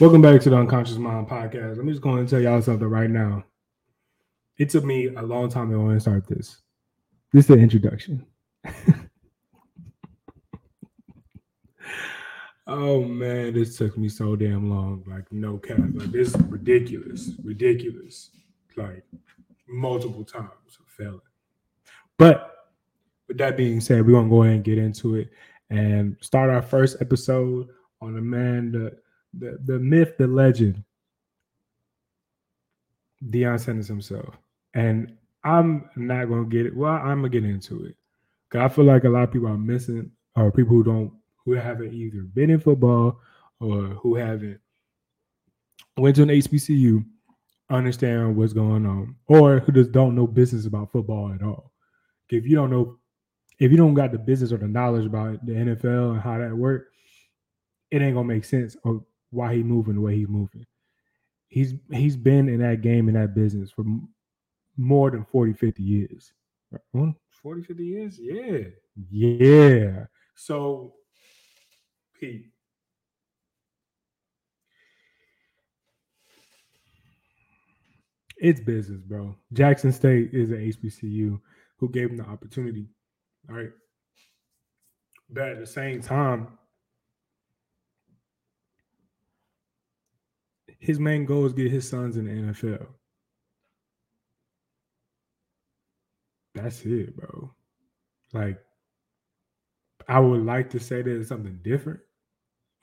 Welcome back to the Unconscious Mind podcast. I'm just going to tell y'all something right now. It took me a long time to want to start this. This is the introduction. oh man, this took me so damn long. Like no cap. Like this is ridiculous. Ridiculous. Like multiple times failing. But with that being said, we're gonna go ahead and get into it and start our first episode on the the, the myth, the legend, Deion Sanders himself. And I'm not gonna get it. Well, I'm gonna get into it. Cause I feel like a lot of people are missing, or people who don't, who haven't either been in football or who haven't went to an HBCU, understand what's going on, or who just don't know business about football at all. If you don't know, if you don't got the business or the knowledge about the NFL and how that works, it ain't gonna make sense of why he moving the way he's moving. He's he's been in that game in that business for more than 40, 50 years. 40, 50 years? Yeah. Yeah. So, Pete. It's business, bro. Jackson State is an HBCU who gave him the opportunity. All right. But at the same time, his main goal is get his sons in the NFL. That's it, bro. Like, I would like to say that it's something different.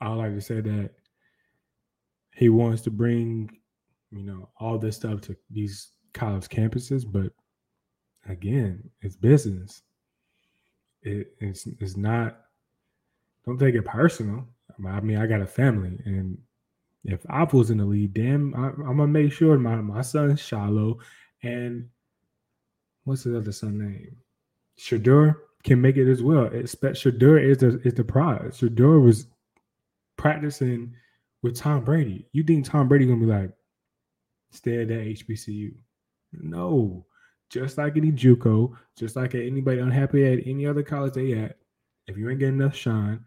I would like to say that he wants to bring, you know, all this stuff to these college campuses, but again, it's business. It, it's it's not. Don't take it personal. I mean, I got a family, and if Apple's in the lead, damn, I, am gonna make sure my my son Shilo and what's his other son name? Shedeur can make it as well. Expect Shedeur is the is the prize. Shedeur was practicing with Tom Brady. You think Tom Brady gonna be like, stay at that HBCU? No. Just like any JUCO, just like anybody unhappy at any other college they at, if you ain't getting enough shine,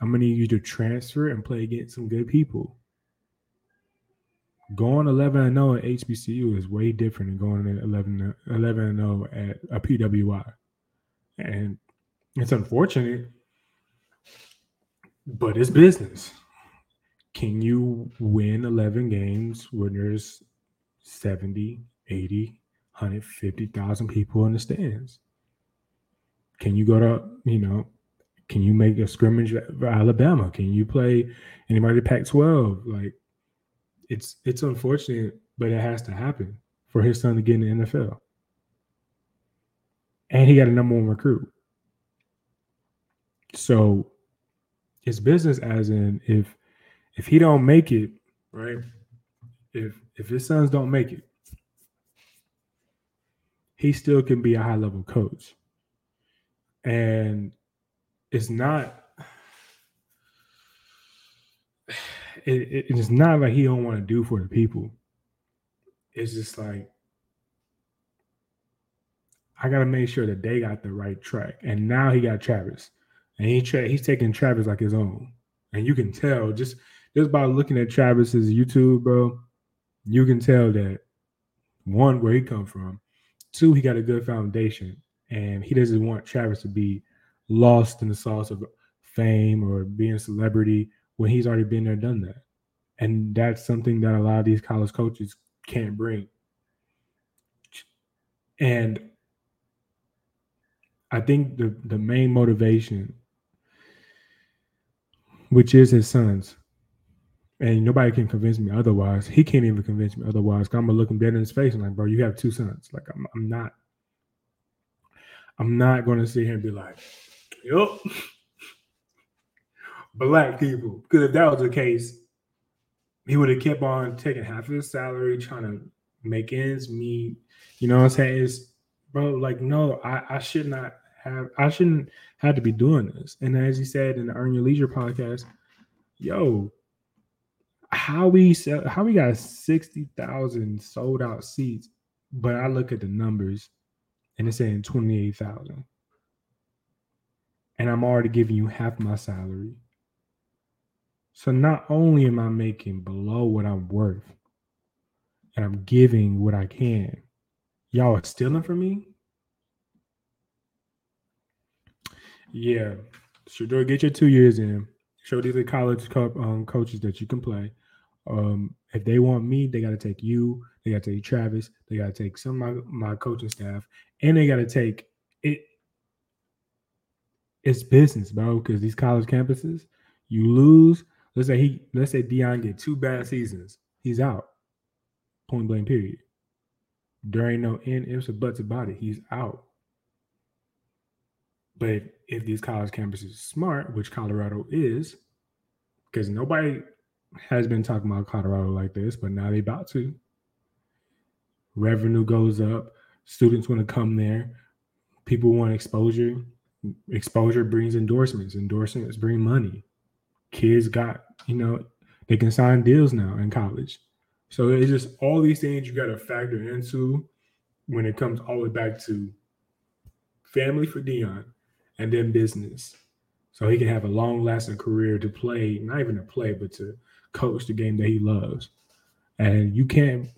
I'm gonna need you to transfer and play against some good people going 11 and 0 at HBCU is way different than going 11 11 and 0 at a PWI. And it's unfortunate, but it's business. Can you win 11 games when there's 70, 80, 150,000 people in the stands? Can you go to, you know, can you make a scrimmage for Alabama? Can you play anybody Pac 12? Like, it's it's unfortunate, but it has to happen for his son to get in the NFL. And he got a number one recruit. So it's business as in if if he don't make it, right? If if his sons don't make it, he still can be a high level coach. And it's not it, it, it's not like he don't want to do for the people. It's just like I gotta make sure that they got the right track. And now he got Travis, and he tra- he's taking Travis like his own. And you can tell just just by looking at Travis's YouTube, bro, you can tell that one where he come from, two he got a good foundation, and he doesn't want Travis to be lost in the sauce of fame or being a celebrity when he's already been there, done that. And that's something that a lot of these college coaches can't bring. And I think the, the main motivation, which is his sons, and nobody can convince me otherwise. He can't even convince me otherwise. I'm gonna look him dead in his face and like, bro, you have two sons. Like, I'm, I'm not, I'm not gonna sit here and be like, yup, black people. Because if that was the case, he would have kept on taking half of his salary, trying to make ends meet. You know what I'm saying? It's bro, like, no, I, I should not have I shouldn't have to be doing this. And as he said in the Earn Your Leisure podcast, yo, how we sell how we got 60,000 sold out seats, but I look at the numbers and it's saying 28,000. And I'm already giving you half my salary. So not only am I making below what I'm worth, and I'm giving what I can, y'all are stealing from me. Yeah, Shedeur, get your two years in. Show these college um, coaches that you can play. Um, if they want me, they got to take you. They got to take Travis. They got to take some of my, my coaching staff, and they got to take it. It's business, bro. Because these college campuses, you lose, Let's say he let's say Deion get two bad seasons. He's out. Point blank period. There ain't no end ifs or buts about it. He's out. But if these college campuses are smart, which Colorado is, because nobody has been talking about Colorado like this, but now they about to. Revenue goes up. Students want to come there. People want exposure. Exposure brings endorsements. Endorsements bring money. Kids got you know, they can sign deals now in college. So it's just all these things you got to factor into when it comes all the way back to family for Deion and then business. So he can have a long lasting career to play, not even to play, but to coach the game that he loves. And you can't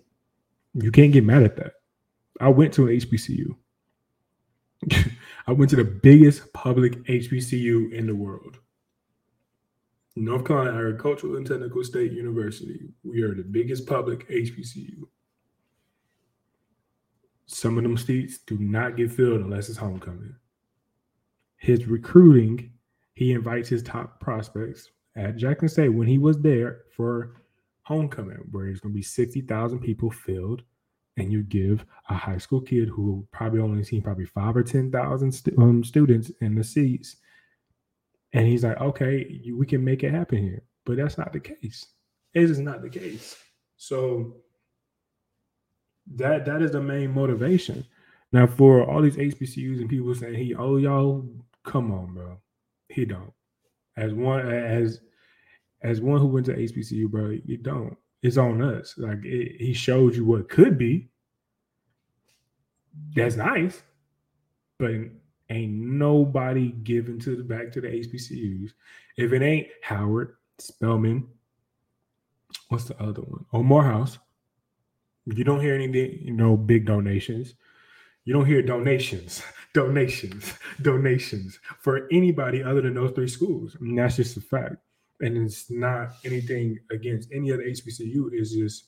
you can't get mad at that. I went to an HBCU. I went to the biggest public HBCU in the world. North Carolina Agricultural and Technical State University. We are the biggest public HBCU. Some of them seats do not get filled unless it's homecoming. His recruiting, he invites his top prospects at Jackson State when he was there for homecoming, where there's going to be 60,000 people filled. And you give a high school kid who probably only seen probably five or 10,000 st- um, students in the seats and he's like, okay, we can make it happen here. But that's not the case. It is not the case. So that that is the main motivation. Now, for all these HBCUs and people saying he, oh y'all, come on, bro. He don't. As one as as one who went to HBCU, bro, you don't. It's on us. Like it, he showed you what could be. That's nice, but Ain't nobody giving to the back to the HBCUs. If it ain't Howard, Spelman, what's the other one? Oh, Morehouse. You don't hear any, you know, big donations. You don't hear donations, donations, donations for anybody other than those three schools. I mean, that's just a fact. And it's not anything against any other HBCU. It's just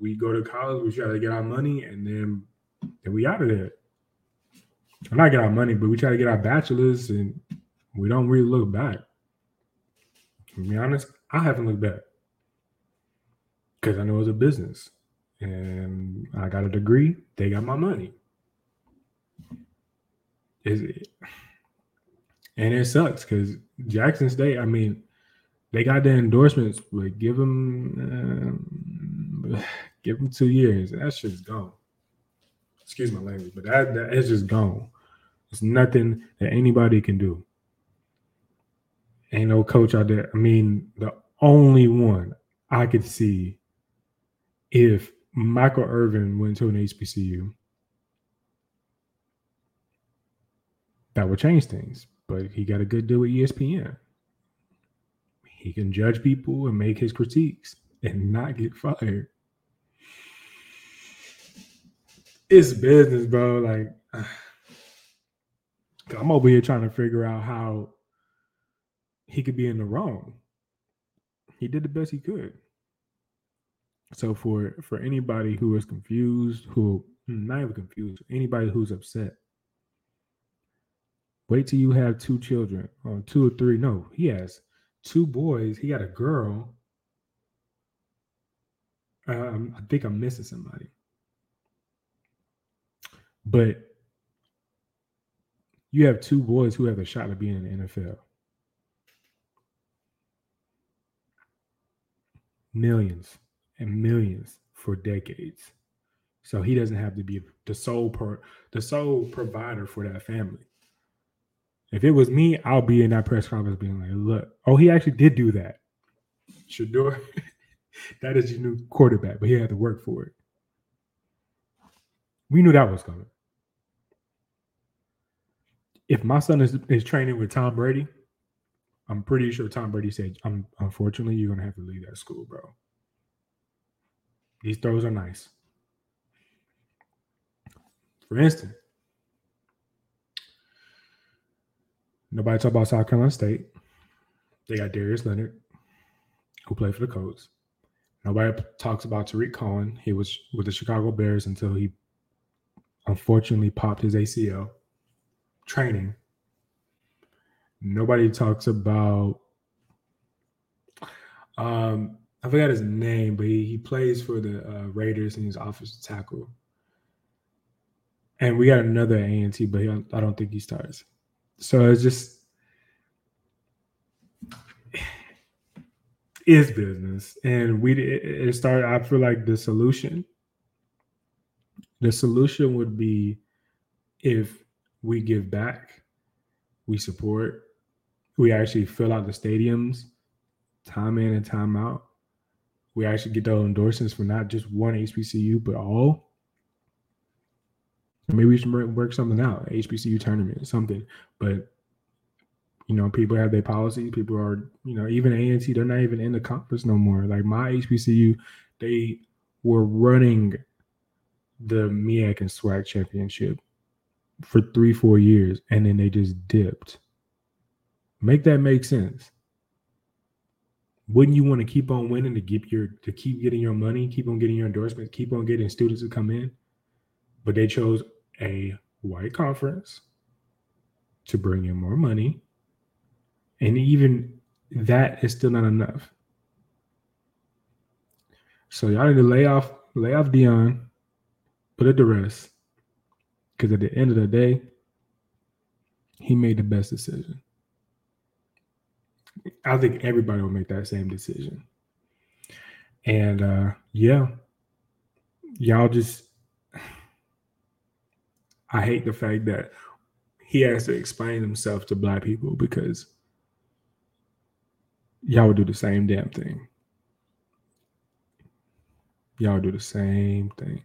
we go to college, we try to get our money, and then, then we out of there. I'm not get our money, but we try to get our bachelors, and we don't really look back. To be honest, I haven't looked back because I know it's a business, and I got a degree. They got my money. Is it? And it sucks because Jackson State. I mean, they got the endorsements, but give them, um, give them two years. That shit's gone excuse my language, but that, that is just gone. It's nothing that anybody can do. Ain't no coach out there. I mean, the only one I could see if Michael Irvin went to an HBCU, that would change things. But he got a good deal with ESPN. He can judge people and make his critiques and not get fired it's business, bro. Like I'm over here trying to figure out how he could be in the wrong. He did the best he could. So for for anybody who is confused, who hmm, not even confused, anybody who's upset, wait till you have two children or two or three. No, he has two boys. He got a girl. Um, I think I'm missing somebody. But you have two boys who have a shot of being in the NFL. Millions and millions for decades. So he doesn't have to be the sole per the sole provider for that family. If it was me, I'll be in that press conference being like, look, oh, he actually did do that. Shedeur, that is your new quarterback, but he had to work for it. We knew that was coming if my son is, is training with Tom Brady, I'm pretty sure Tom Brady said, "I'm unfortunately you're gonna have to leave that school, bro." These throws are nice. For instance, nobody talk about South Carolina State. They got Darius Leonard, who played for the Colts. Nobody talks about Tarik Cohen. He was with the Chicago Bears until he unfortunately popped his ACL training. Nobody talks about um I forgot his name, but he, he plays for the uh, Raiders and he's offensive tackle. And we got another A&T, but he, I don't think he starts. So it's just is business, and we it, started. I feel like the solution, the solution would be if we give back, we support, we actually fill out the stadiums, time in and time out. We actually get those endorsements for not just one HBCU but all. Maybe we should work something out, HBCU tournament, something. But you know, people have their policies. People are, you know, even A&T, they're not even in the conference no more. Like my HBCU, they were running the MEAC and SWAC championship for three, four years, and then they just dipped. Make that make sense. Wouldn't you want to keep on winning to get your to keep getting your money, keep on getting your endorsements, keep on getting students to come in? But they chose a white conference to bring in more money. And even that is still not enough. So y'all need to lay off, lay off Deion, put it to rest. Because at the end of the day, he made the best decision. I think everybody will make that same decision. And uh yeah, y'all just I hate the fact that he has to explain himself to black people because y'all would do the same damn thing. Y'all do the same thing.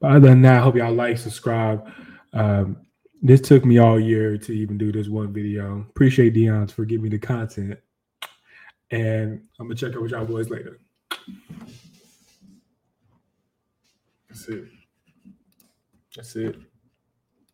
But other than that, I hope y'all like, subscribe. Um, this took me all year to even do this one video. Appreciate Deion's for giving me the content. And I'm gonna check out with y'all boys later. That's it. That's it.